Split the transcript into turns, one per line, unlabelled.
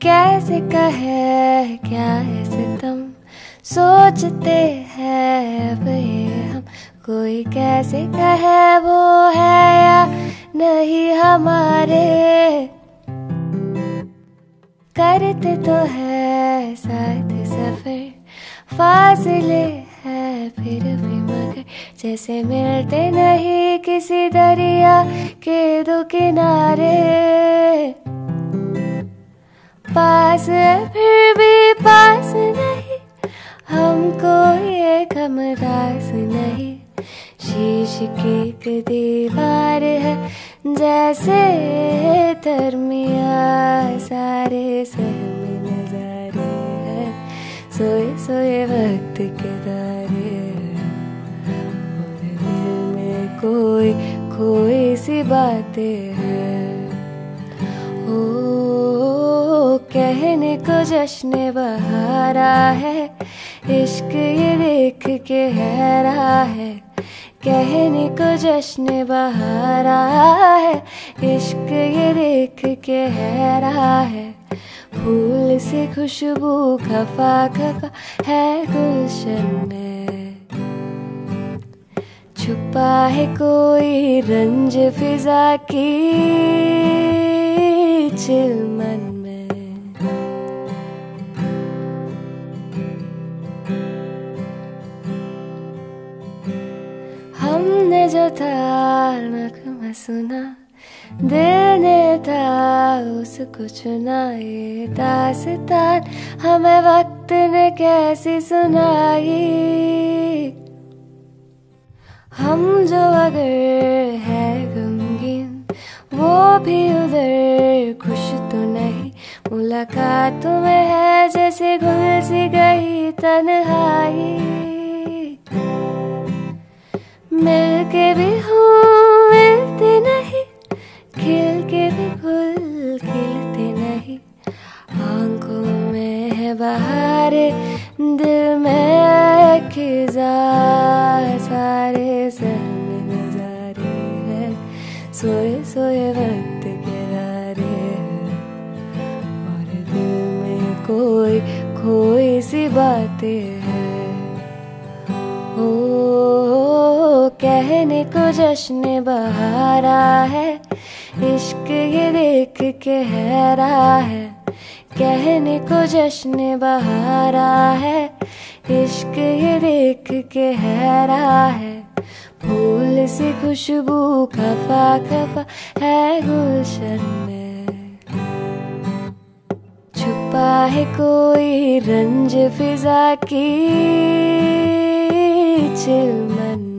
कैसे कहे क्या है सितम? सोचते हैं अब ये हम। कोई कैसे कहे वो है या नहीं हमारे? करते तो है साथ सफ़र। फासले है फिर भी मगर जैसे मिलते नहीं किसी दरिया के दो किनारे। पास फिर भी पास नहीं। हमको ये कम रास नहीं। शीश की एक दीवार है, जैसे तरमिया सारे सहम नजारे हैं। सोए सोए वक्त के दारे दिल में कोई कोई सी बातें हैं। ओ कहने को जश्न बहारा है, इश्क ये देख के हैरा है। कहने को जश्न बहारा है, इश्क ये देख के हैरा है। फूल से खुशबू खफा खफा है गुलशन में। छुपा है कोई रंज फिजा की चिलमन जो था नगमा सुना दिल ने था उसको चुना ये दास्तान हमें वक्त ने कैसी सुनाई? हम जो अगर है गमगीन, वो भी उधर खुश तो नहीं। मुलाकात में है जैसे घुल सी गई तन्हाई। मिल के भी मिलते नहीं खिल के भी फूल खिलते नहीं। आँखों में है बहार, दिल में खिजा सारे सहम नजारे हैं, सोए सोए वक्त के और दिल में कोई कोई सी बातें हैं। कहने को जश्न बहारा है, इश्क ये देख के हैरा है। कहने को जश्न बहारा है, इश्क ये देख के हैरा है। फूल से खुशबू खफा खफा है गुलशन में। छुपा है कोई रंज फिजा की चिलमन।